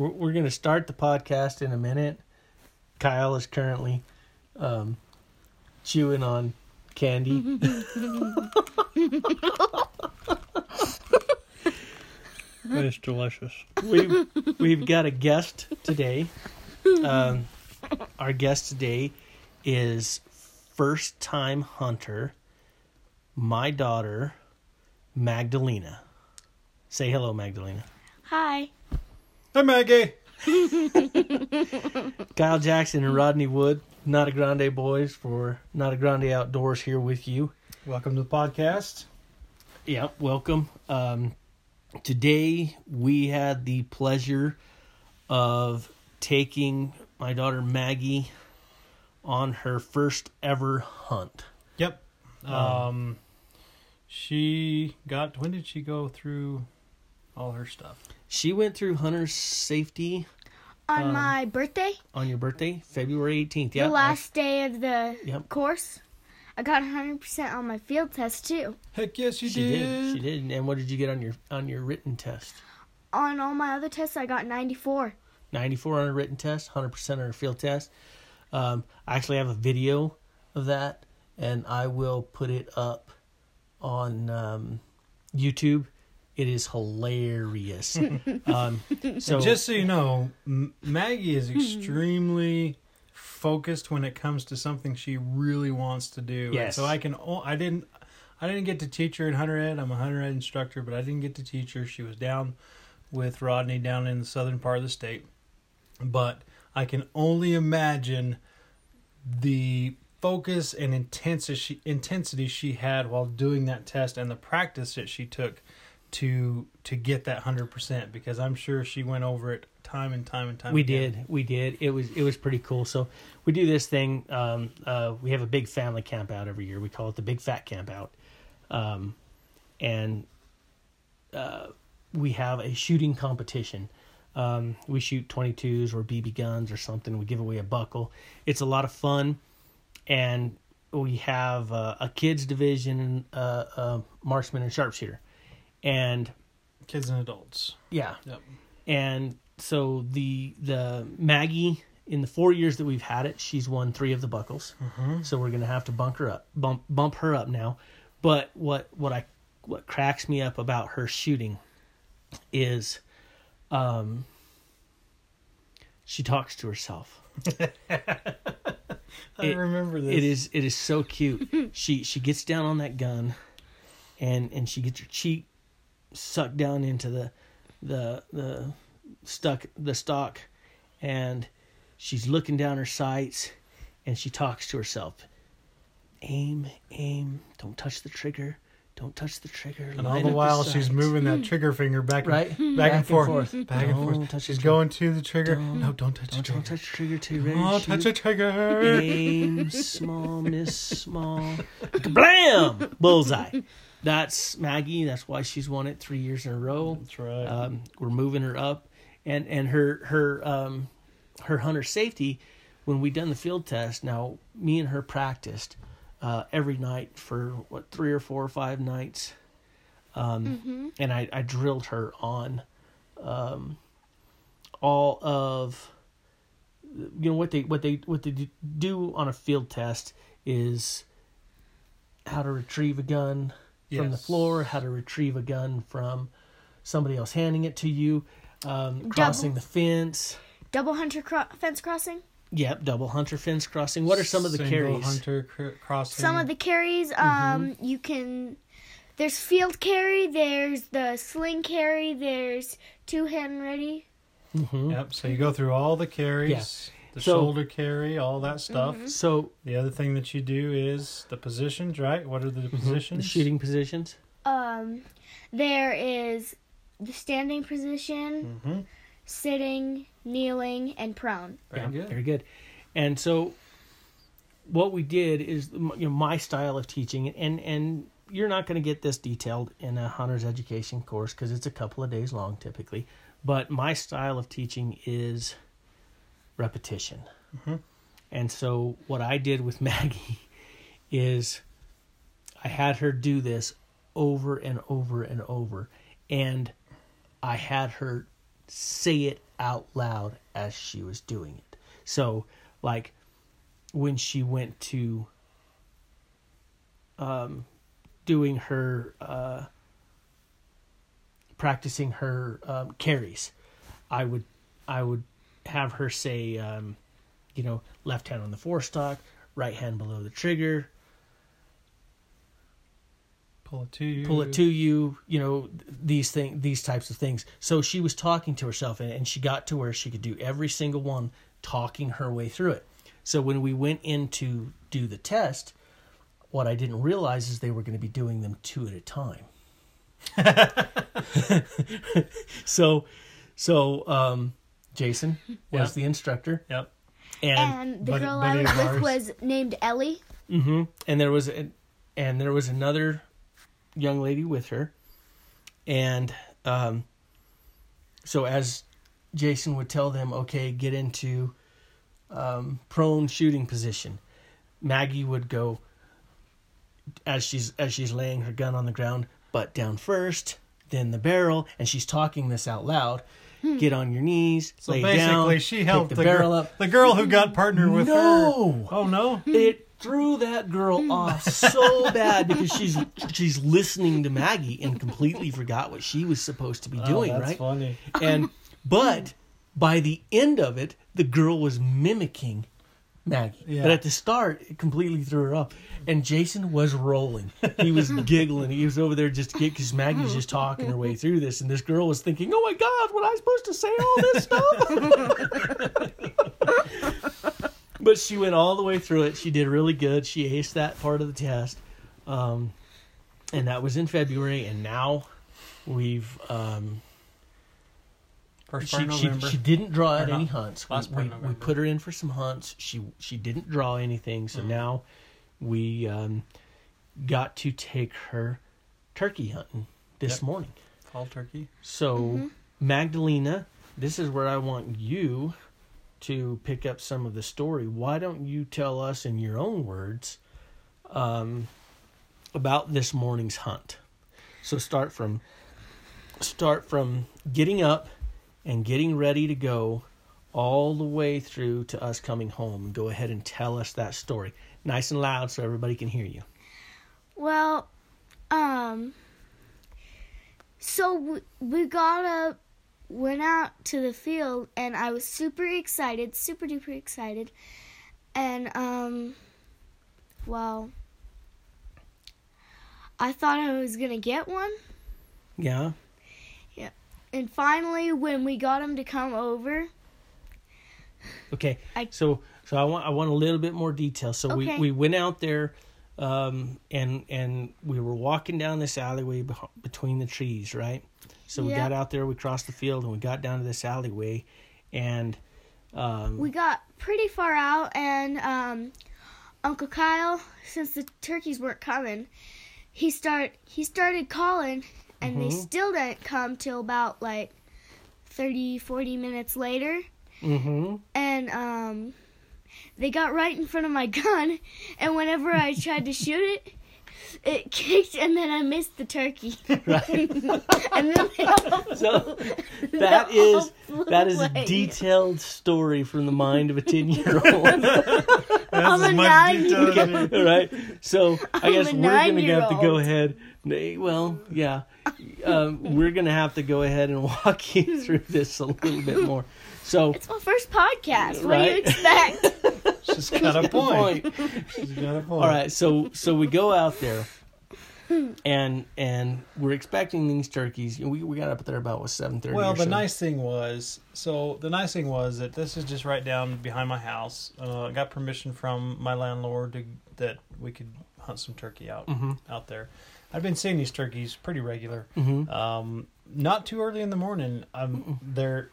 we're, we're going to start the podcast in a minute. Kyle is currently um, chewing on candy. It's delicious. we've, we've got a guest today. Um, our guest today is first time hunter, my daughter, Magdalena. Say hello, Magdalena. Hi. Hi, Maggie. Kyle Jackson and Rodney Wood, Not a Grande boys for Not a Grande Outdoors here with you. Welcome to the podcast. Yep, welcome. Um, today we had the pleasure of taking my daughter Maggie on her first ever hunt. Yep. Um, she got. When did she go through all her stuff? She went through hunter's safety On Um, my birthday, on your birthday, February 18th. Yeah. the last day of the Yep. course, I got 100% on my field test too. Heck yes, you she did. did. She did. And what did you get on your on your written test? On all my other tests, I got 94. 94 on a written test, 100% on a field test. Um, I actually have a video of that, and I will put it up on um, YouTube. It is hilarious. um, so Just so you know, M- Maggie is extremely focused when it comes to something she really wants to do. And Yes. So I can. o- I didn't. I didn't get to teach her in hunter ed. I'm a hunter ed instructor, but I didn't get to teach her. She was down with Rodney down in the southern part of the state. But I can only imagine the focus and intensity she, intensity she had while doing that test and the practice that she took to to get that 100% because I'm sure she went over it time and time and time we again. did, we did. It was it was pretty cool. So we do this thing. Um, uh, we have a big family camp out every year. We call it the Big Fat Camp Out, um, and uh, we have a shooting competition. Um, we shoot 22s or BB guns or something. We give away a buckle. It's a lot of fun, and we have uh, a kids division, uh, uh, marksman and sharpshooter, and kids and adults yeah, yep and so the the Maggie in the four years that we've had it, she's won three of the buckles. Mhm. So we're gonna have to bump her up, bump bump her up now. But what what I what cracks me up about her shooting is, um, she talks to herself. I It- remember this It is it is so cute. she she gets down on that gun, and and she gets her cheek sucked down into the the the stuck the stock, and she's looking down her sights, and she talks to herself. Aim, aim! Don't touch the trigger. Don't touch the trigger. and all the up while she's moving that hmm. trigger finger back and, Right? back, Back and and forth, forth. back and Don't forth touch she's going to the trigger Don't- no don't touch Don't, the don't touch the trigger till you're ready. oh to touch shoot. the trigger Aim small, miss small. Blam! Bullseye. That's Maggie. That's why she's won it three years in a row. that's right Um, we're moving her up, and and her her um, her hunter safety. When we done the field test, now me and her practiced uh, every night for what three or four or five nights, um, and I, I drilled her on um, all of you know what they what they what they do on a field test is how to retrieve a gun from the floor, how to retrieve a gun from somebody else handing it to you, um, crossing the fence. Double hunter cro- fence crossing. Yep, double hunter fence crossing. What are some of the Single carries? hunter cr- crossing Some of the carries, um, you can. There's field carry. There's the sling carry. There's two hand ready. hmm Yep. So you go through all the carries, the So- shoulder carry, all that stuff. So The other thing that you do is the positions, right? What are the the positions? The shooting positions. Um, there is the standing position, Mm-hmm. sitting, kneeling, and prone. Very yeah, good. very good. And so, what we did is, you know, my style of teaching, and and you're not going to get this detailed in a hunter's education course because it's a couple of days long typically. But my style of teaching is repetition. Mhm. And so, what I did with Maggie is, I had her do this over and over and over, and I had her say it out loud as she was doing it. So, like when she went to um, doing her uh, practicing her um, carries, I would I would have her say, um, you know, left hand on the forestock, right hand below the trigger, Pull it to you. pull it to you you know these thing these types of things. So she was talking to herself and, and she got to where she could do every single one talking her way through it. So when we went in to do the test what i didn't realize is they were going to be doing them two at a time. So so um jason was Yeah. the instructor Yep. and And the Buddy- girl buddy I was with was named Ellie. hmm And there was a, and there was another young lady with her, and um, so as Jason would tell them, okay, get into um, prone shooting position. Maggie would go as she's as she's laying her gun on the ground, butt down first, then the barrel, and she's talking this out loud. Hmm. Get on your knees, So lay basically, she helped the, the, barrel girl, up. the girl who got partnered with her. No. Oh no! Hmm. It threw that girl hmm. off so bad because she's she's listening to Maggie and completely forgot what she was supposed to be oh, doing, oh, that's right? funny. And but by the end of it, the girl was mimicking Maggie. Yeah. But at the start, it completely threw her off. And Jason was rolling. He was giggling. He was over there just because Maggie's just talking her way through this, and this girl was thinking, "Oh my God, was I supposed to say all this stuff?" but she went all the way through it. She did really good. She aced that part of the test, um, and that was in February. And now we've um, First part she, of she, November. she didn't draw Or at any not, hunts. We, part we, of we put her in for some hunts. She she didn't draw anything, so Mm. now we um, got to take her turkey hunting this Yep. morning. Fall turkey. So Magdalena, this is where I want you to pick up some of the story. Why don't you tell us in your own words um, about this morning's hunt? So start from start from getting up and getting ready to go all the way through to us coming home. Go ahead and tell us that story. Nice and loud so everybody can hear you. Well, um, so we, we got up, went out to the field, and I was super excited, super duper excited. And, um, well, I thought I was going to get one. Yeah. And finally, when we got him to come over, Okay. I- so so I want I want a little bit more detail. So we, Okay. we went out there um and and we were walking down this alleyway beh- between the trees, right? So we Yeah. got out there, we crossed the field and we got down to this alleyway and um we got pretty far out, and um, Uncle Kyle, since the turkeys weren't coming, he start he started calling, and they Mhm. still didn't come till about like 30, 40 minutes later, mhm. and um, they got right in front of my gun, and whenever I tried to shoot it. It kicked and then I missed the turkey. Right. and then they all So they that all is flew that is a detailed story from the mind of a 10-year-old. That's I'm a much detail as nine-year-old. you- All right. So I I'm guess we're gonna have to go ahead. Nay, Well, yeah, um, we're gonna have to go ahead and walk you through this a little bit more. So, It's my first podcast. What do you Right. expect? She's got a point. She's got a point. all right. So, so we go out there, and and we're expecting these turkeys. We we got up there about what seven thirty. Well, or the so. nice thing was, so the nice thing was that this is just right down behind my house. Uh, I got permission from my landlord to, that we could hunt some turkey out Mhm. out there. I've been seeing these turkeys pretty regular. Mhm. Um, not too early in the morning. Um, they're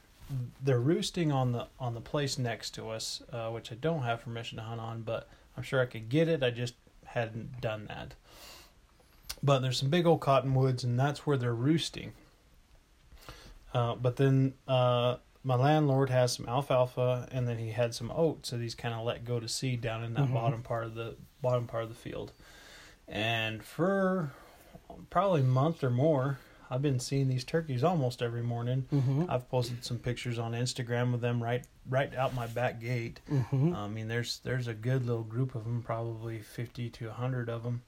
they're roosting on the on the place next to us, uh, which I don't have permission to hunt on, but I'm sure I could get it. I just hadn't done that. But there's some big old cottonwoods, and that's where they're roosting. Uh, but then uh, my landlord has some alfalfa, and then he had some oats that he's kind of let go to seed down in that Mhm. bottom part of the bottom part of the field. And for probably a month or more, I've been seeing these turkeys almost every morning. Mm-hmm. I've posted some pictures on Instagram of them right right out my back gate. Mm-hmm. I mean, there's there's a good little group of them, probably fifty to hundred of them,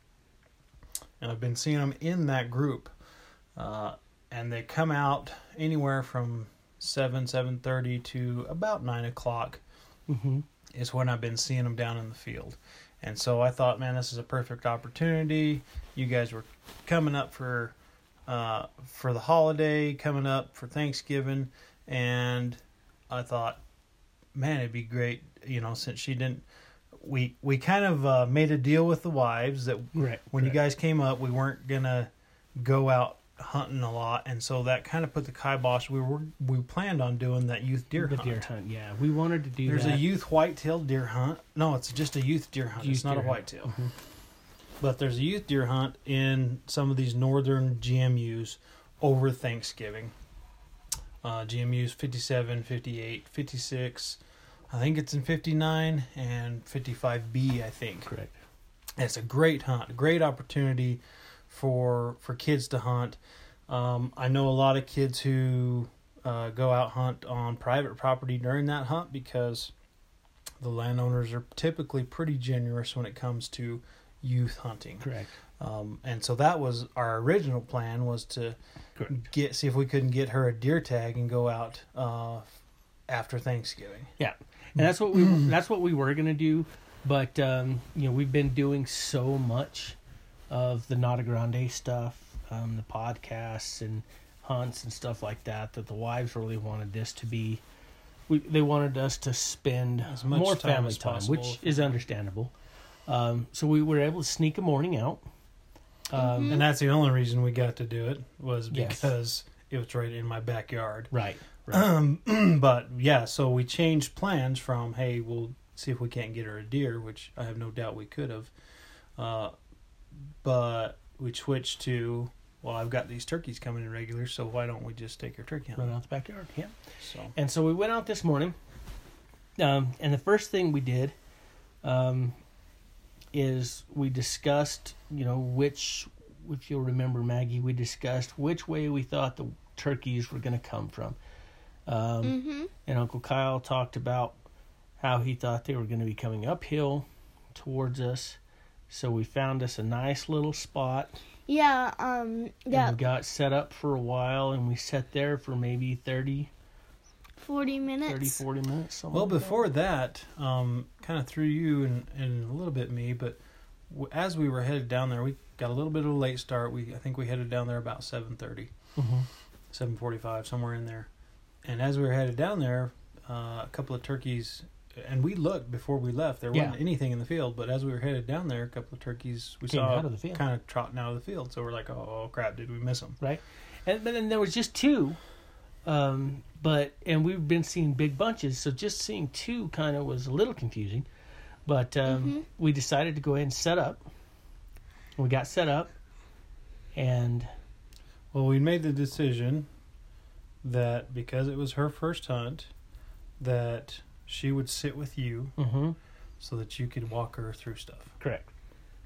and I've been seeing them in that group, uh, and they come out anywhere from seven seven thirty to about nine o'clock Mm-hmm. is when I've been seeing them down in the field. And so I thought, man, this is a perfect opportunity. You guys were coming up for uh, for the holiday, coming up for Thanksgiving, and I thought, man, it'd be great, you know, since she didn't. We we kind of uh, made a deal with the wives that Right. when you guys came up, we weren't gonna go out hunting a lot, and so that kind of put the kibosh. We were we planned on doing that youth deer the hunt. deer hunt. Yeah, we wanted to do There's that. a youth white-tailed deer hunt. No, it's just a youth deer hunt. Youth it's not a deer hunt. whitetail. Mhm. But there's a youth deer hunt in some of these northern GMUs over Thanksgiving. Uh, GMUs 57, 58, 56. I think it's in 59 and 55B, I think. Correct. It's a great hunt, great opportunity for for kids to hunt. Um, I know a lot of kids who uh, go out hunt on private property during that hunt because the landowners are typically pretty generous when it comes to youth hunting. Correct. Um, and so that was our original plan was to Correct. get see if we couldn't get her a deer tag and go out uh, after Thanksgiving. Yeah, and that's what we that's what we were gonna do, but um, you know we've been doing so much of the Nata Grande stuff, um, the podcasts and hunts and stuff like that that the wives really wanted this to be. We they wanted us to spend As much more time family as time, possible. which is understandable. Um, so we were able to sneak a morning out. Um, And that's the only reason we got to do it was Yes. because it was right in my backyard. Right. Right. Um, but yeah, so we changed plans from hey, we'll see if we can't get her a deer, which I have no doubt we could have. Uh, but we switched to well, I've got these turkeys coming in regular, so why don't we just take our turkey Run out the backyard. Yeah. So And so we went out this morning, um, and the first thing we did um, is we discussed, you know, which, if you'll remember, Maggie, we discussed which way we thought the turkeys were going to come from. Um, Mm-hmm. And Uncle Kyle talked about how he thought they were going to be coming uphill towards us. So we found us a nice little spot. Yeah. Um. Yeah. And we got set up for a while, and we sat there for maybe 30, Forty minutes. 30 40 minutes. something well, like that. before that, um, kind of through you and, and a little bit me, but w- as we were headed down there, we got a little bit of a late start. We I think we headed down there about seven thirty. Mhm. 745 somewhere in there and as we were headed down there uh, a couple of turkeys and we looked before we left there wasn't Yeah. anything in the field but as we were headed down there a couple of turkeys we Came saw out of the field. kind of trotting out of the field so we're like oh crap did we miss them right? And but then there was just two, um, but and we've been seeing big bunches, so just seeing two kind of was a little confusing. But um, Mhm. we decided to go ahead and set up. We got set up, and well we made the decision that because it was her first hunt that she would sit with you mhm, so that you could walk her through stuff correct,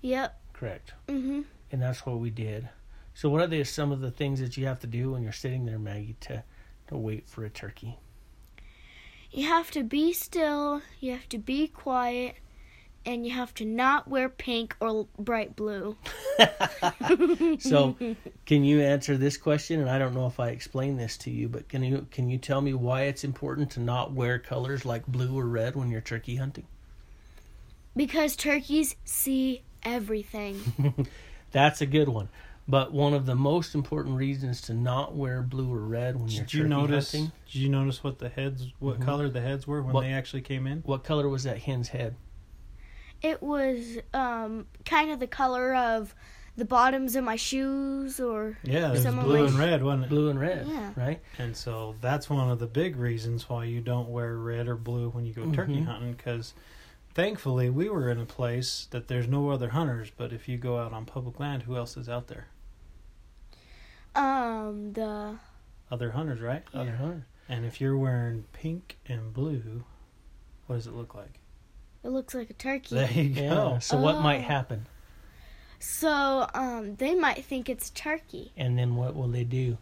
Yep. correct, Mm-hmm. and that's what we did. So, what are the, some of the things that you have to do when you're sitting there, Maggie, to to wait for a turkey? You have to be still. You have to be quiet. And you have to not wear pink or bright blue. So, can you answer this question? And I don't know if I explained this to you, but can you can you tell me why it's important to not wear colors like blue or red when you're turkey hunting? Because turkeys see everything. That's a good one. But one of the most important reasons to not wear blue or red when you're did you notice hunting. did you notice what the heads what Mhm. color the heads were when What- they actually came in What color was that hen's head? It was um, kind of the color of the bottoms of my shoes or Yeah, it was Some of blue my- and red, wasn't it? Blue and red, Yeah. right? And so that's one of the big reasons why you don't wear red or blue when you go turkey Mhm. hunting. Because thankfully we were in a place that there's no other hunters. But if you go out on public land, who else is out there? um the Other hunters, right? Other hunter. And if you're wearing pink and blue, what does it look like? It looks like a turkey. There you Yeah. go. So what might Oh. happen? So um, they might think it's turkey. And then what will they do?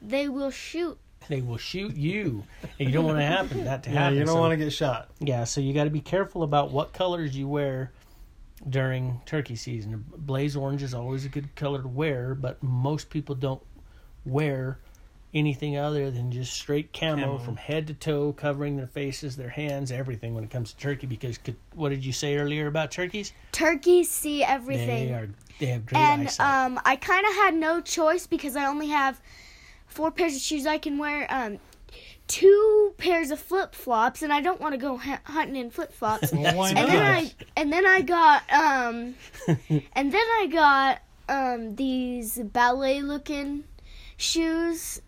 They will shoot. They will shoot you, and you don't want to happen that to happen. Yeah, happen. you don't so- want to get shot. Yeah, so you got to be careful about what colors you wear during turkey season. Blaze orange is always a good color to wear, but most people don't wear anything other than just straight camo, Camo. from head to toe, covering their faces, their hands, everything when it comes to turkey. Because could, what did you say earlier about turkeys? Turkeys see everything. They are they have great and eyesight. um, I kind of had no choice because I only have four pairs of shoes I can wear. Um, two pairs of flip flops, and I don't want to go hu- hunting in flip flops. Well, why and not? then I and then I got um, and then I got um these ballet looking shoes,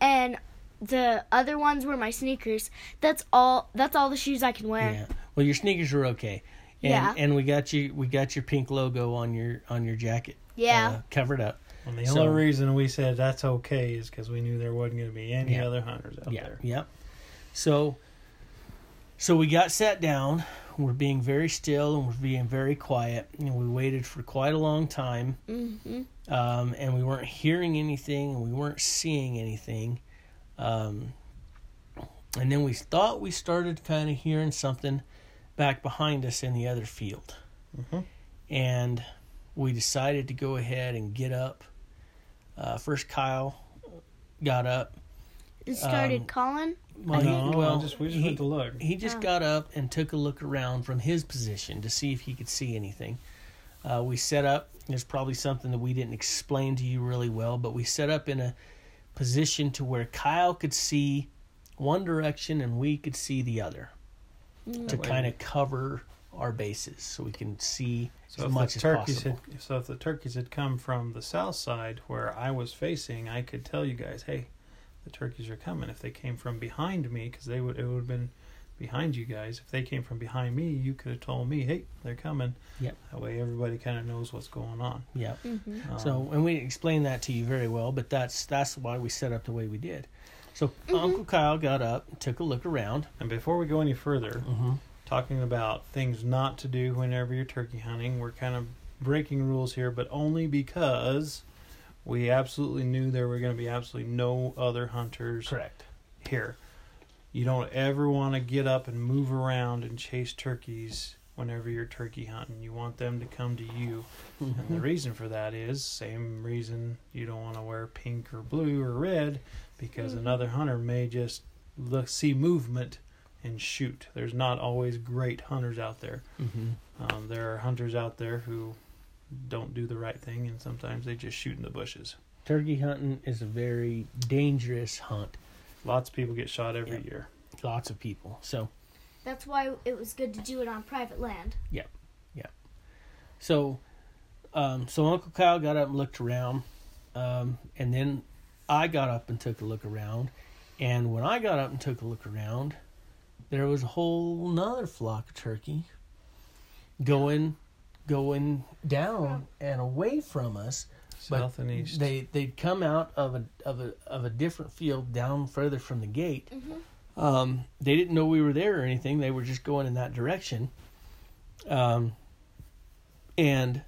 and the other ones were my sneakers. That's all. That's all the shoes I can wear. yeah. Well, your sneakers were okay. And, Yeah. and we got you we got your pink logo on your on your jacket Yeah. uh, covered up. And the So- only reason we said that's okay is because we knew there wasn't going to be any Yeah. other hunters out yeah, there. Yep. So, so we got sat down. We're being very still and we're being very quiet. And we waited for quite a long time, hmm um, and we weren't hearing anything and we weren't seeing anything. Um, and then we thought we started kind of hearing something back behind us in the other field, Mhm. and we decided to go ahead and get up. Uh, first, Kyle got up. It started Um, calling. Well, no, he, well, just, we just he, went to look. he just Oh. got up and took a look around from his position to see if he could see anything. Uh, we set up. There's probably something that we didn't explain to you really well, but we set up in a position to where Kyle could see one direction and we could see the other mm. to That way kind of cover our bases so we can see So as much as possible. had, so if the turkeys had come from the south side where I was facing, I could tell you guys, hey, the turkeys are coming. If they came from behind me, because they would it would have been behind you guys. If they came from behind me, you could have told me, hey, they're coming. Yep. That way, everybody kind of knows what's going on. Yeah. hmm Um, So, and we explained that to you very well, but that's that's why we set up the way we did. So Mm-hmm. Uncle Kyle got up, took a look around. and before we go any further, Mm-hmm. talking about things not to do whenever you're turkey hunting. We're kind of breaking rules here, but only because we absolutely knew there were going to be absolutely no other hunters Correct. here. You don't ever want to get up and move around and chase turkeys whenever you're turkey hunting. You want them to come to you. And Mm-hmm. the reason for that is same reason you don't want to wear pink or blue or red because another hunter may just look see movement and shoot. There's not always great hunters out there. Mm-hmm. Um, there are hunters out there who don't do the right thing and sometimes they just shoot in the bushes. Turkey hunting is a very dangerous hunt. Lots of people get shot every Yep. year. Lots of people. So, That's why it was good to do it on private land. Yep. Yep. So, um, so Uncle Kyle got up and looked around, um, and then I got up and took a look around, and when I got up and took a look around, there was a whole nother flock of turkey going, going down and away from us. But South and east. They they'd come out of a of a of a different field down further from the gate. Mhm. Um, they didn't know we were there or anything. They were just going in that direction. Um, and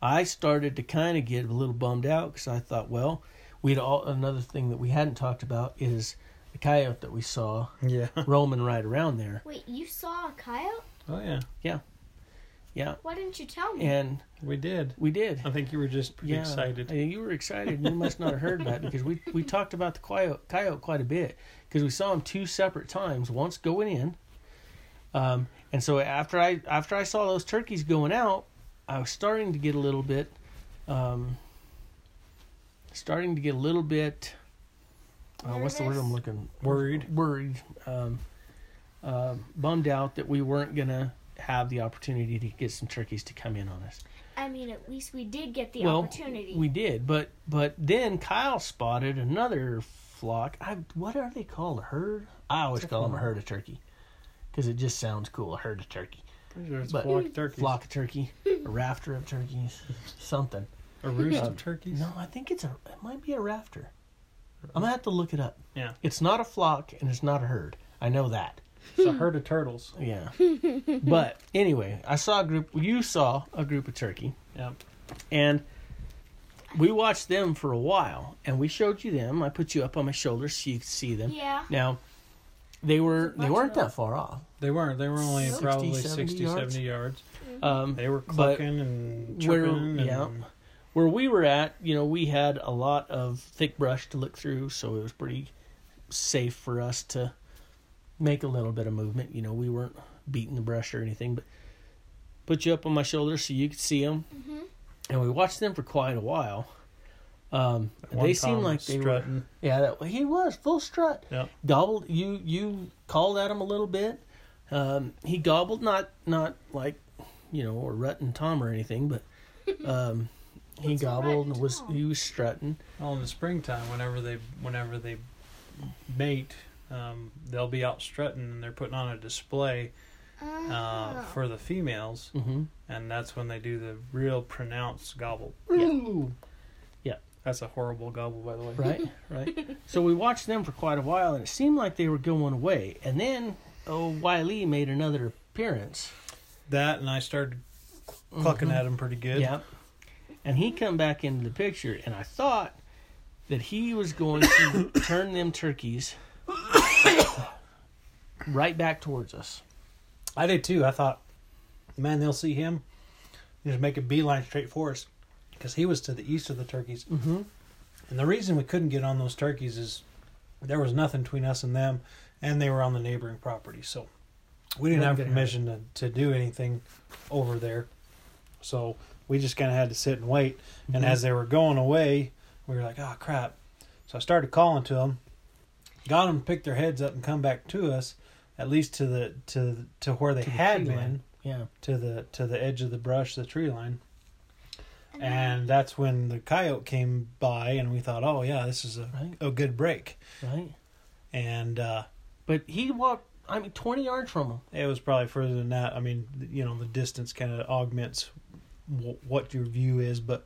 I started to kind of get a little bummed out because I thought, well, we'd all another thing that we hadn't talked about is the coyote that we saw yeah. roaming right around there. Wait, you saw a coyote? Oh yeah. Yeah, Why didn't you tell me? and We did. we did. I think you were just pretty yeah, excited. I- You were excited. You must not have heard that because we we talked about the coyote, coyote quite a bit because we saw him two separate times. Once going in, um, and so after I after I saw those turkeys going out, I was starting to get a little bit, um, starting to get a little bit. Uh, what's the word I'm looking? Worried. Worried. Um, uh, bummed out that we weren't gonna have the opportunity to get some turkeys to come in on us. I mean, at least we did get the Well, opportunity. We did, but but then Kyle spotted another flock. I what are they called? A herd? I always call them a herd of turkey because it just sounds cool. A herd of turkey, it's But- flock of turkeys. flock of turkey, a rafter of turkeys, something. A roost Um, of turkeys. No, I think it's a. It might be a rafter. I'm gonna have to look it up. Yeah. It's not a flock and it's not a herd. I know that. It's a herd of turtles. Yeah. but anyway, I saw a group. You saw a group of turkey, Yep. and we watched them for a while, and we showed you them. I put you up on my shoulder so you could see them. Yeah. Now, they were they weren't that far off. They weren't. They were only 60, probably 70 60, yards? 70 yards. Um, They were but clucking and where- chirping. yeah. and, where we were at, you know, we had a lot of thick brush to look through, so it was pretty safe for us to make a little bit of movement. You know, we weren't beating the brush or anything, but put you up on my shoulder so you could see them, Mhm. and we watched them for quite a while. Um, they seemed like was they were, strutting. yeah, that, he was full strut. Yep. Gobbled. You you called at him a little bit. Um, he gobbled, not not like you know, or rutting Tom or anything, but um, he gobbled and was he was strutting. Well, in the springtime, whenever they whenever they mate, um, they'll be out strutting and they're putting on a display uh, Oh. for the females, Mm-hmm. and that's when they do the real pronounced gobble. Yeah, That's a horrible gobble, by the way. Right, right. so we watched them for quite a while, and it seemed like they were going away. And then, oh, Wiley made another appearance. That and I started clucking Mhm. at him pretty good. Yep. And he come back into the picture, and I thought that he was going to turn them turkeys right back towards us. I did too. I thought, man, they'll see him. Just make a beeline straight for us, because he was to the east of the turkeys. Mm-hmm. And the reason we couldn't get on those turkeys is there was nothing between us and them, and they were on the neighboring property. So we didn't have permission to, to do anything over there. So we just kind of had to sit and wait. And Mhm. as they were going away, we were like, oh, crap. So I started calling to them, got them to pick their heads up and come back to us, at least to the to to where they To the had tree been, line. Yeah. to the to the edge of the brush, the tree line And and that's when the coyote came by and we thought oh yeah this is a, Right. a good break Right. and uh, But he walked, I mean, 20 yards from him. it was probably further than that i mean you know the distance kind of augments w- what your view is but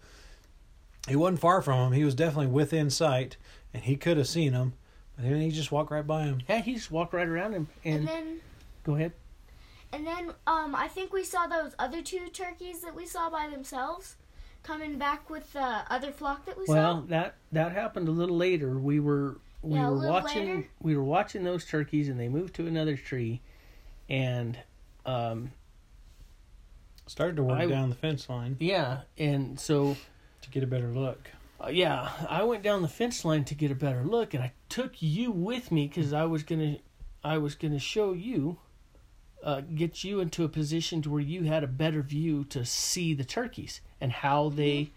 he wasn't far from him he was definitely within sight and he could have seen him but then he just walked right by him Yeah, he just walked right around him. And, and then go ahead. and then um I think we saw those other two turkeys that we saw by themselves coming back with the other flock that we Well, saw. that that happened a little later. We were we Yeah, were little watching later. we were watching those turkeys, and they moved to another tree, and um started to work I- down the fence line yeah, and so to get a better look uh, yeah, I went down the fence line to get a better look, and I took you with me because I was gonna I was gonna show you. Uh, get you into a position to where you had a better view to see the turkeys and how they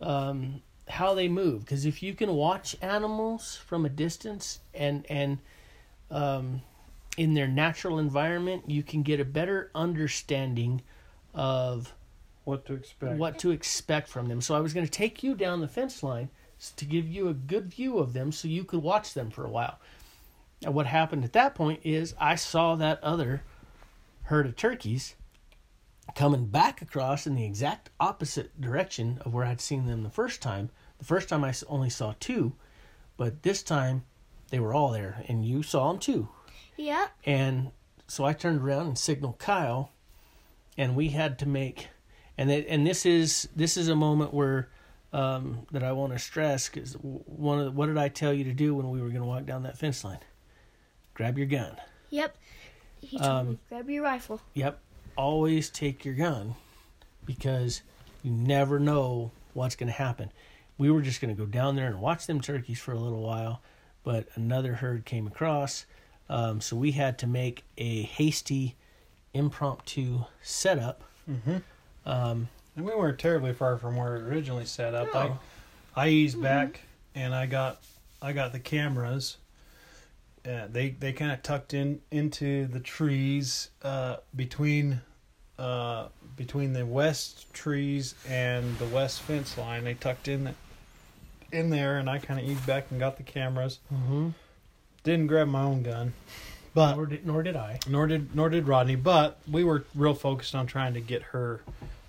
um, how they move because if you can watch animals from a distance and and um, in their natural environment you can get a better understanding of what to expect what to expect from them so i was going to take you down the fence line to give you a good view of them so you could watch them for a while and what happened at that point is i saw that other herd of turkeys coming back across in the exact opposite direction of where I'd seen them the first time. The first time I only saw two, but this time they were all there, and you saw them too. yeah. And so I turned around and signaled Kyle, and we had to make, and it, and this is this is a moment where um, that I want to stress because one of the, what did I tell you to do when we were going to walk down that fence line? Grab your gun. Yep. He told Um, me grab your rifle. Yep. Always take your gun because you never know what's going to happen. We were just going to go down there and watch them turkeys for a little while, but another herd came across. Um, so we had to make a hasty, impromptu setup. mm-hmm. Um, and we weren't terribly far from where it originally set up I, No. I eased back and I got I got the cameras. Uh, they they kind of tucked in into the trees uh, between uh, between the west trees and the west fence line. They tucked in the, in there, and I kind of eased back and got the cameras. mhm. Didn't grab my own gun, but nor, did, nor did I. nor did nor did Rodney. But we were real focused on trying to get her,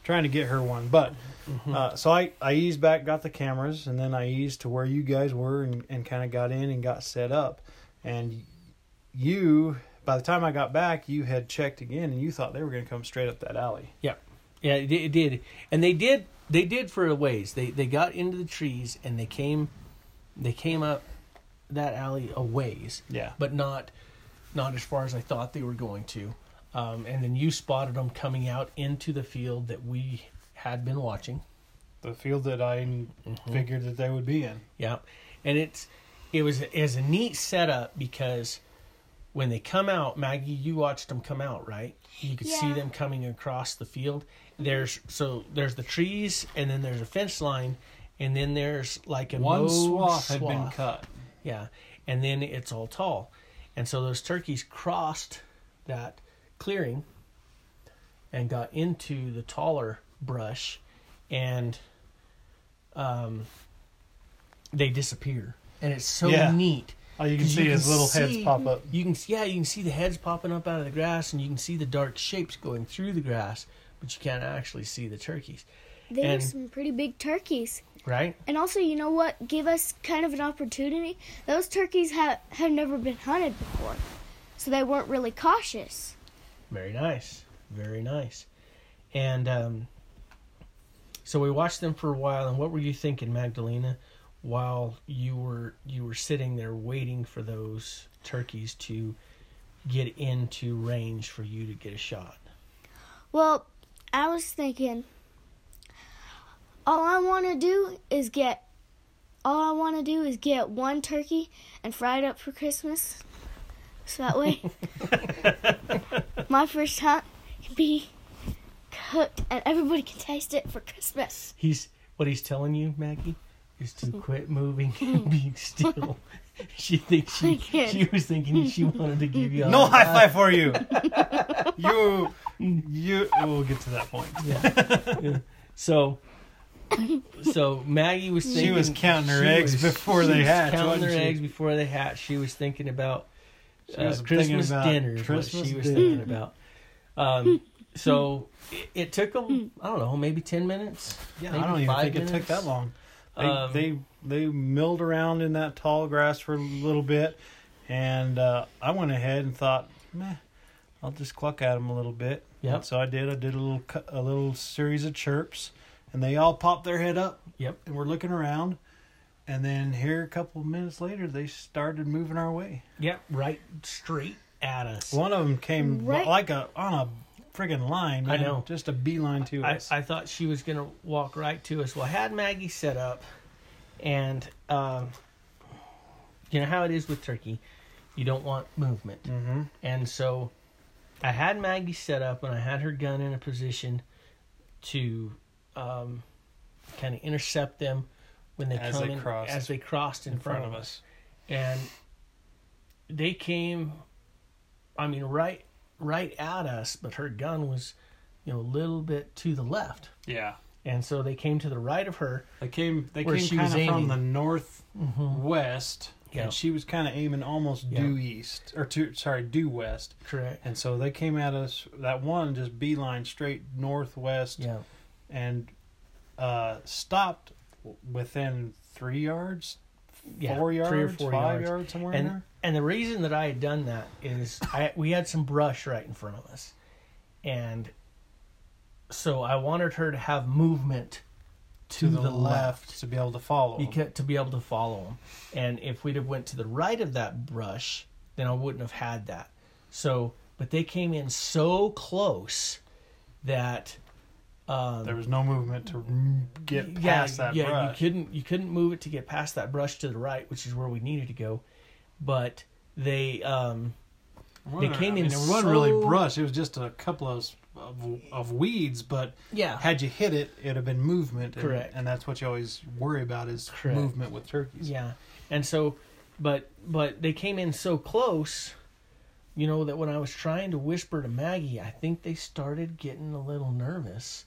trying to get her one. But Mhm. uh, so I, I eased back, got the cameras, and then I eased to where you guys were and, and kind of got in and got set up. And you by the time I got back, you had checked again, and you thought they were going to come straight up that alley. Yeah, it, did- it did, and they did. They did for a ways. They they got into the trees and they came, they came up that alley a ways, Yeah. but not not as far as I thought they were going to. Um, and then you spotted them coming out into the field that we had been watching. The field that I Mm-hmm. figured that they would be in. Yeah, and it's it was it was a neat setup because when they come out, Maggie, you watched them come out, right? You could see them coming across the field. There's so there's the trees, and then there's a fence line, and then there's like a One mowed swath had been cut. Yeah, and then it's all tall, and so those turkeys crossed that clearing and got into the taller brush, and um, they disappear, and it's so Yeah. neat. Oh, you can see his little heads pop up. You can see yeah, you can see the heads popping up out of the grass, and you can see the dark shapes going through the grass, but you can't actually see the turkeys, They And- were some pretty big turkeys. Right? And also, you know what gave us kind of an opportunity? Those turkeys have, have never been hunted before. So they weren't really cautious. Very nice. Very nice. And um, so we watched them for a while. And what were you thinking, Magdalena, while you were you were sitting there waiting for those turkeys to get into range for you to get a shot? Well, I was thinking, all I want to do is get, all I want to do is get one turkey and fry it up for Christmas. So that way, my first hunt can be cooked and everybody can taste it for Christmas. He's what he's telling you, Maggie, is to quit moving and being still. she thinks she, she was thinking she wanted to give you a No high five for you. you, mm. you. We'll get to that point. Yeah. So, so Maggie was thinking She was counting her eggs was- before they hatched, Counting her she? eggs before they hatched. She was thinking about uh, Christmas about dinner. Christmas what she was dinner. thinking about. Um, so it, it took them. I don't know, maybe ten minutes. Yeah, I don't even think it took that long. They, Um, they they milled around in that tall grass for a little bit, and uh, I went ahead and thought, meh, I'll just cluck at them a little bit. Yep. And so I did. I did a little a little series of chirps, and they all popped their head up. Yep. And we're looking around, and then here a couple of minutes later, they started moving our way. Yep, right straight at us. One of them came Right- like a on a friggin' line. I know. just a beeline to I, us. I thought she was gonna walk right to us. Well, I had Maggie set up, and um, you know how it is with turkey, you don't want movement, mm-hmm. and so I had Maggie set up, and I had her gun in a position to um, kind of intercept them when they As come they in, crossed as they crossed in, in front of us. and they came i mean right right at us but her gun was you know a little bit to the left Yeah. and so they came to the right of her They came. They came kind of from the northwest, Yeah. and she was kind of aiming almost Yeah. due east or to sorry due west. correct And so they came at us. That one just beeline straight northwest, yeah and uh, stopped within three yards, yeah four yards, three or four five yards, yards, somewhere in and there. and the reason that i had done that is i we had some brush right in front of us and so i wanted her to have movement to, the, left to be able to follow because to be able to follow them. And if we'd have went to the right of that brush, then I wouldn't have had that. So, but they came in so close that um, there was no movement to get yeah, past that brush. yeah, brush. you couldn't you couldn't move it to get past that brush to the right, which is where we needed to go. But they um, They came I in mean, it wasn't really brush. It was just a couple of, of of weeds, but yeah had you hit it, it'd have been movement. and- Correct. And, that's what you always worry about is Correct. movement with turkeys. Yeah, and so, but but they came in so close, you know, that when I was trying to whisper to Maggie, I think they started getting a little nervous,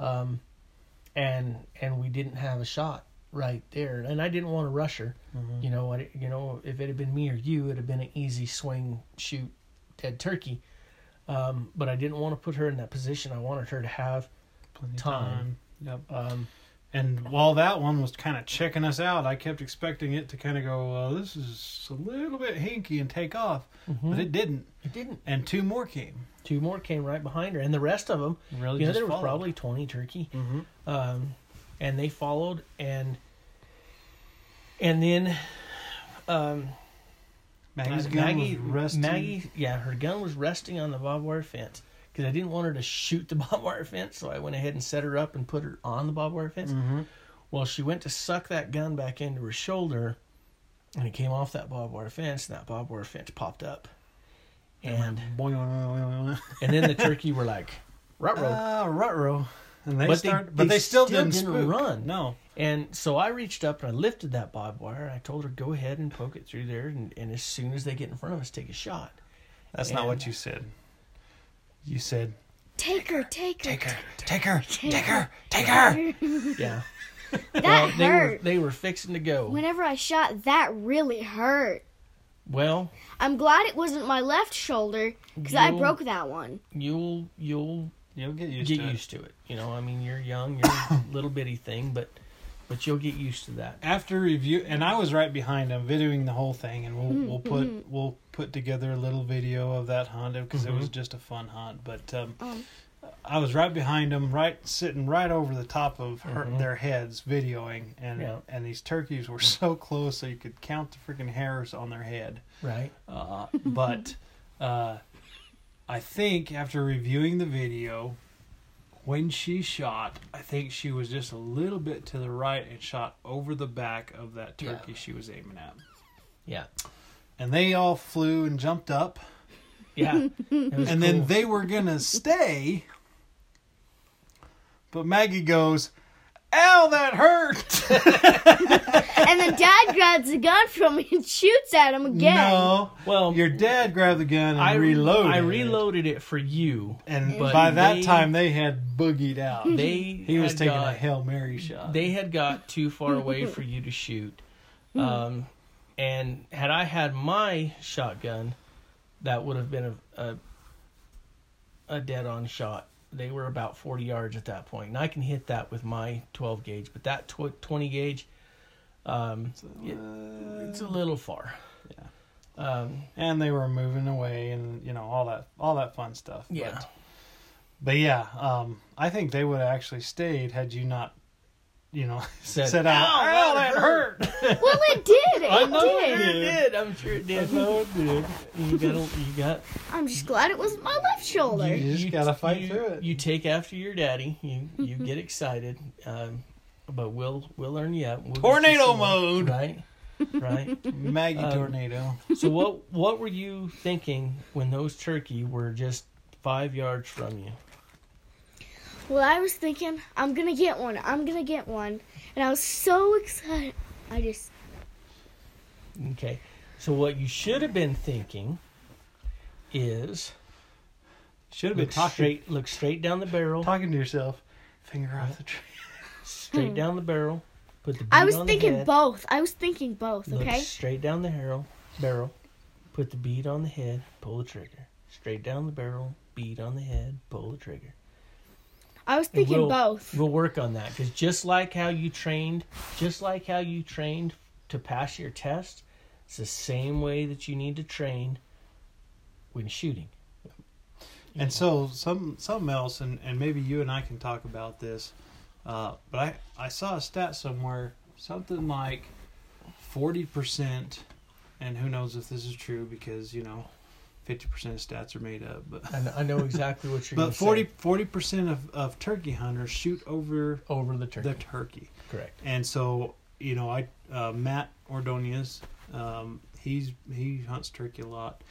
um, and and we didn't have a shot right there, and I didn't want to rush her. Mhm. You know, I, you know, if it had been me or you, it'd have been an easy swing, shoot, dead turkey. Um, but I didn't want to put her in that position. I wanted her to have Plenty of Time. Yep. um, And while that one was kind of checking us out, I kept expecting it to kind of go, well, this is a little bit hinky and take off. Mm-hmm. But it didn't. It didn't. And two more came. Two more came right behind her, and the rest of them, Really you know, there was probably twenty turkey. Mm-hmm. um, and they followed and and then um, Maggie's uh, gun Maggie, was resting. Maggie, yeah, her gun was resting on the barbed wire fence because I didn't want her to shoot the barbed wire fence, so I went ahead and set her up and put her on the barbed wire fence. Mhm. Well, she went to suck that gun back into her shoulder, and it came off that barbed wire fence, and that barbed wire fence popped up, and and then the turkey were like, "Rut row." Ah, rut row. And they But they- start, but they they still, still didn't, didn't run. No. And so I reached up and I lifted that barbed wire. And I told her, go ahead and poke it through there. And, and as soon as they get in front of us, take a shot. That's not what you said. You said, Take her, take her. take her, take her, Take take her. her, take her. Yeah. That Well, they were, hurt. they were fixing to go. Whenever I shot, that really hurt. Well, I'm glad it wasn't my left shoulder because I broke that one. you'll, you'll You'll get used get to it. used to it. You know, I mean, you're young, you're a little bitty thing, but, but you'll get used to that. After review, and I was right behind him, videoing the whole thing, and we'll we'll put we'll put together a little video of that hunt because it was just a fun hunt. But um, Um. I was right behind them, right sitting right over the top of her, Mhm. their heads, videoing, and Yeah. and these turkeys were so close so you could count the freaking hairs on their head. Right. Uh, but uh, I think after reviewing the video, when she shot, I think she was just a little bit to the right and shot over the back of that Yeah. turkey she was aiming at. Yeah. And they all flew and jumped up, Yeah. It was and then they were gonna stay. But Maggie goes, "Ow, that hurt!" and then Dad grabs the gun from me and shoots at him again. no, well, your dad grabbed the gun and I reloaded. I it. reloaded it for you. and But by that they- time they had boogied out. They He was had taking a got- hail mary shot. they had got too far away for you to shoot. Um, and had I had my shotgun, that would have been a a, a dead on shot. They were about 40 yards at that point, and I can hit that with my 12 gauge, but that tw- 20 gauge, um, it- it's a little far. Yeah. Um, and they were moving away, and you know all that all that fun stuff. yeah. But, but yeah, um, I think they would have actually stayed had you not, you know, Said, said out, "Ow, "Ow, that that hurt." Well, it did. It I know did. it did. I'm sure it did. No, it did. You got. You got. I'm just glad it wasn't my left shoulder. You just gotta fight you- through it. You take after your daddy. You you get excited, um, but we'll we'll learn you up. We'll get you Tornado some more, mode. right? Right. Maggie Um, tornado. so what what were you thinking when those turkey were just five yards from you? Well, I was thinking, I'm gonna get one. I'm gonna get one, and I was so excited. I just Okay. So what you should have been thinking is Should have been look talking straight look straight down the barrel, talking to yourself. Finger off the tree. straight hmm. down the barrel. Put the bead I was on the thinking head. both. I was thinking both. Look Okay. straight down the barrel, barrel, put the bead on the head, pull the trigger. Straight down the barrel, bead on the head, pull the trigger. I was thinking we'll- both. We'll work on that because just like how you trained, just like how you trained to pass your test, it's the same way that you need to train when shooting. And so some something else, and, and maybe you and I can talk about this. Uh, but I, I saw a stat somewhere, something like forty percent, and who knows if this is true because you know, fifty percent of stats are made up. But I know, exactly what you're but going 40 percent of, of turkey hunters shoot over over the turkey. the turkey, Correct. and so you know I uh, Matt Ordonez, um, he's he hunts turkey a lot,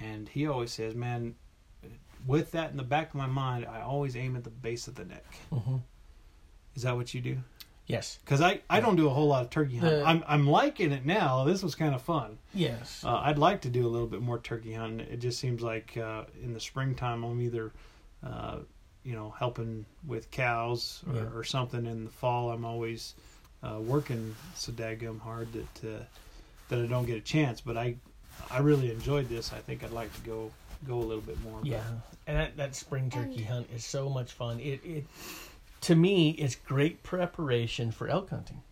and he always says, man. With that in the back of my mind, I always aim at the base of the neck. hmm Is that what you do? Yes. Because I, I don't do a whole lot of turkey hunting. The- I'm I'm liking it now. This was kind of fun. Yes. Uh, I'd like to do a little bit more turkey hunting. It just seems like uh, in the springtime I'm either, uh, you know, helping with cows or, Yeah. or something. In the fall I'm always uh, working so daggum hard that uh, that I don't get a chance. But I I really enjoyed this. I think I'd like to go go a little bit more. but- Yeah, and that, that spring turkey hunt is so much fun. It it to me, it's great preparation for elk hunting.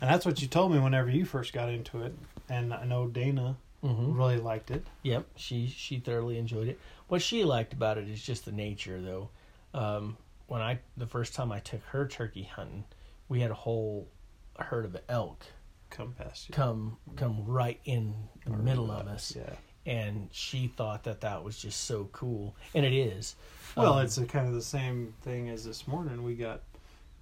And that's what you told me whenever you first got into it. And I know Dana Mm-hmm. really liked it. Yep, she she thoroughly enjoyed it. What she liked about it is just the nature, though. Um, when I the first time I took her turkey hunting, we had a whole herd of elk Come past you. come come right in the middle of us, Yeah. And she thought that that was just so cool, and it is. Well, Um, it's a, kind of the same thing as this morning. We got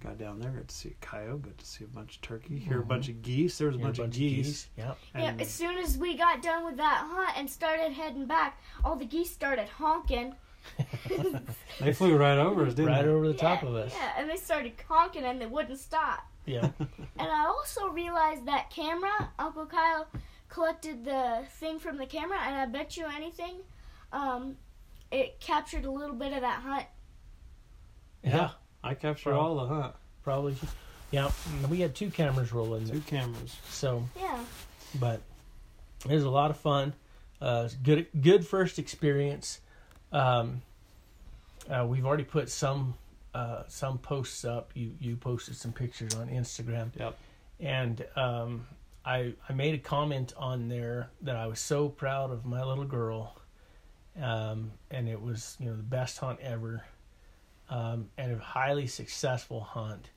got down there, got to see a coyote, got to see a bunch of turkey, hear a Mhm. bunch of geese. There was a you're bunch, of geese. Yeah, Yeah, as soon as we got done with that hunt and started heading back, all the geese started honking. they flew right over us, didn't right they? over the top of us. Yeah, and they started honking and they wouldn't stop. Yeah, And I also realized that camera, Uncle Kyle collected the thing from the camera, and I bet you anything, um, it captured a little bit of that hunt. yeah, I captured Well, all the hunt. probably. Yeah, we had two cameras rolling, Two cameras. so Yeah. but it was a lot of fun. Uh, good, good first experience. Um, uh, we've already put some uh, some posts up. You you posted some pictures on Instagram. Yep. And um, I I made a comment on there that I was so proud of my little girl, um, and it was you know the best hunt ever, um, and a highly successful hunt.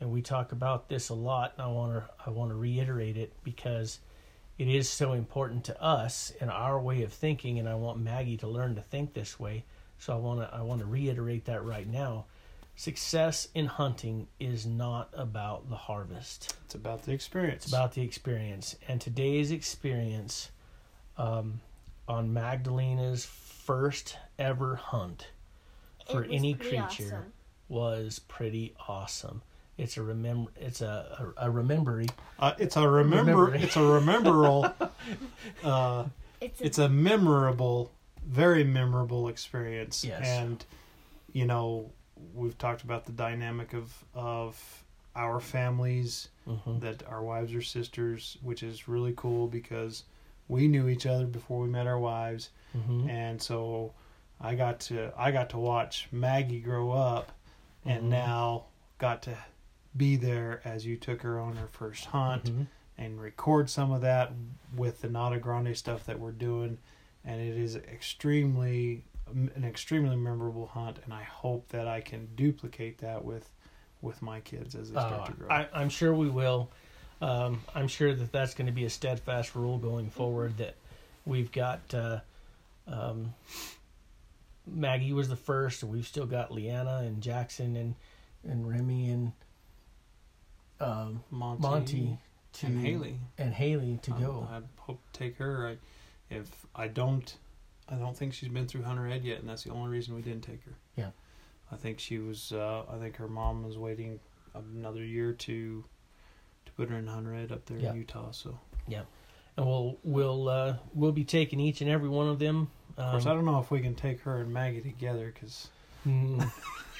And we talk about this a lot, and I want to I want to reiterate it because it is so important to us and our way of thinking, and I want Maggie to learn to think this way. So I want to I want to reiterate that right now. Success in hunting is not about the harvest. It's about the experience. It's about the experience. And today's experience um, on Magdalena's first ever hunt for any creature awesome. was pretty awesome. It's a remember. It's a a, a remembery. Uh, it's a remember. Remember. It's a rememberable. uh, It's a, it's a memorable, very memorable experience. Yes. And you know, we've talked about the dynamic of of our families Mhm. that our wives are sisters, which is really cool because we knew each other before we met our wives, Mhm. and so I got to I got to watch Maggie grow up, and Mhm. now got to be there as you took her on her first hunt Mhm. and record some of that with the Nata Grande stuff that we're doing, and it is extremely an extremely memorable hunt, and I hope that I can duplicate that with with my kids as they start Uh, to grow. I, I'm sure we will. Um, I'm sure that that's going to be a steadfast rule going forward. That we've got uh, um, Maggie was the first, and we've still got Leanna and Jackson and and Remy and um, Monty, Monty to and Haley and Haley to Um, go. I hope take her. I, if I don't, I don't think she's been through Hunter Ed yet, and that's the only reason we didn't take her. Yeah. I think she was. Uh, I think her mom was waiting another year to to put her in Hunter Ed up there Yeah. in Utah. So Yeah. and we'll we'll uh, we'll be taking each and every one of them. Um, of course, I don't know if we can take her and Maggie together because mm,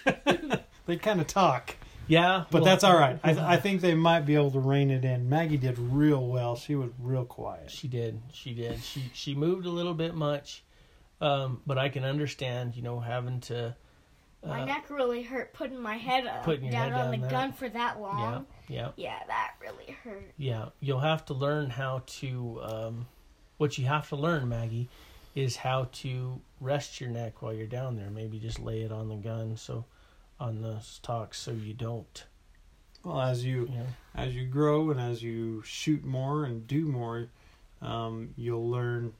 they kind of talk. yeah, But well, that's all right. I, I think they might be able to rein it in. Maggie did real well. She was real quiet. She did. She did. She she moved a little bit much, um, but I can understand. You know, having to. my Uh, neck really hurt putting my head up, Putting your down head on the there. gun for that long. yeah, Yeah, Yeah, that really hurt. yeah. You'll have to learn how to. Um, what you have to learn, Maggie, is how to rest your neck while you're down there. Maybe just lay it on the gun, so on the stock, so you don't. Well, as you You know. as you grow and as you shoot more and do more, um, you'll learn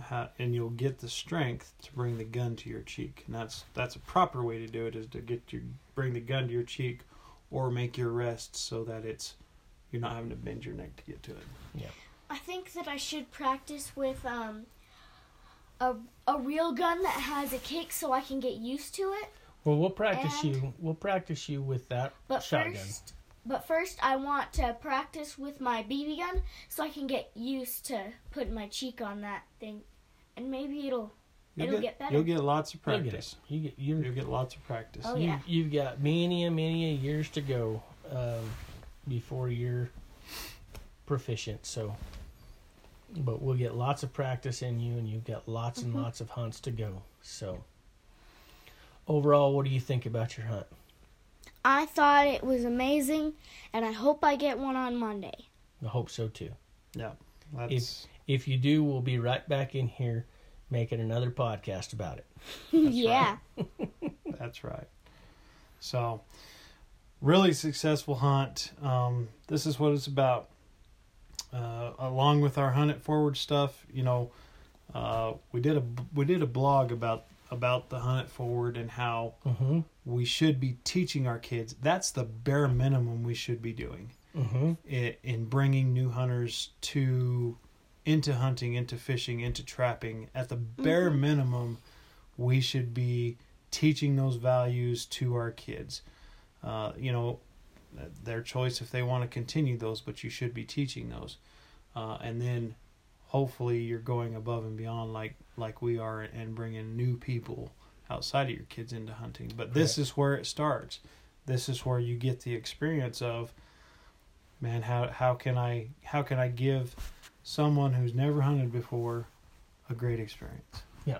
how, and you'll get the strength to bring the gun to your cheek. And that's that's a proper way to do it is to get your bring the gun to your cheek, or make your rest so that it's you're not having to bend your neck to get to it. Yeah. I think that I should practice with um a a real gun that has a kick so I can get used to it. Well, we'll practice And- you. We'll practice you with that But shotgun. first, but first I want to practice with my BB gun so I can get used to putting my cheek on that thing, and maybe it'll You'll It'll get, get better. You'll get lots of You'll get practice. You get you're You'll get lots of practice. Oh, you, yeah. You've got many and many years to go um, before you're proficient. So, but we'll get lots of practice in you, and you've got lots and Mhm. lots of hunts to go. So, overall, what do you think about your hunt? I thought it was amazing, and I hope I get one on Monday. I hope so too. Yeah, that's If you do, we'll be right back in here making another podcast about it. yeah. That's right. So, really successful hunt. Um, this is what it's about. Uh, along with our hunt it forward stuff, you know, uh, we did a we did a blog about about the hunt it forward and how Mm-hmm. we should be teaching our kids. That's the bare minimum we should be doing Mm-hmm. i in bringing new hunters to into hunting, into fishing, into trapping. At the bare minimum, we should be teaching those values to our kids. Uh, you know, their choice if they want to continue those, but you should be teaching those. Uh, and then, hopefully, you're going above and beyond like like we are, and bringing new people outside of your kids into hunting. But this is where it starts. This is where you get the experience of man how how can i how can i give someone who's never hunted before a great experience Yeah.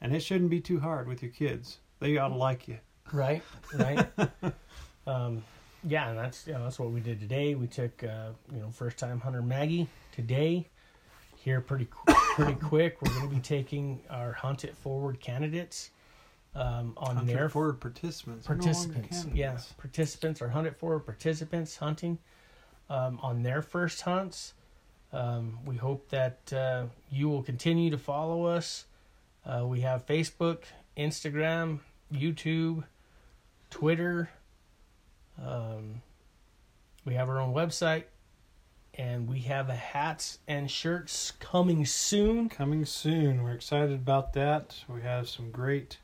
and it shouldn't be too hard with your kids they ought to like you Right, right. um, yeah, and that's you know, that's what we did today. We took uh, you know first time hunter Maggie today. Here pretty pretty quick. We're going to be taking our hunt it forward candidates um, on Hunter their forward participants They're no participants. Yeah, participants or hunt it forward participants hunting um, on their first hunts. Um, we hope that uh, you will continue to follow us. Uh, we have Facebook, Instagram, YouTube, Twitter. Um, we have our own website, and we have hats and shirts coming soon. coming soon we're excited about that we have some great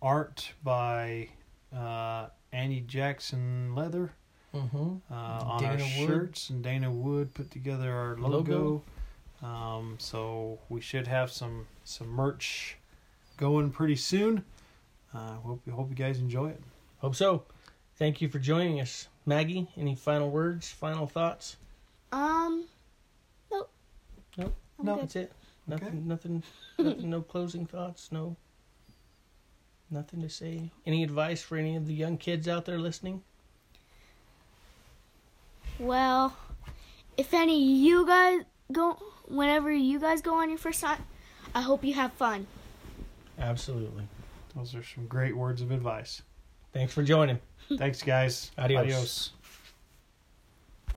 art by uh, annie jackson leather Mm-hmm. uh, on Dana our Wood. shirts, and Dana Wood put together our logo. Um, so we should have some some merch going pretty soon. Uh, hope hope you guys enjoy it. Hope so. Thank you for joining us, Maggie. Any final words? Final thoughts? Um, nope. Nope. I'm No. good. That's it. Nothing. Okay. Nothing. nothing. No closing thoughts. No. Nothing to say. Any advice for any of the young kids out there listening? Well, if any you guys go, whenever you guys go on your first hunt, I hope you have fun. Absolutely. Those are some great words of advice. Thanks for joining. Thanks, guys. Adios. Adios.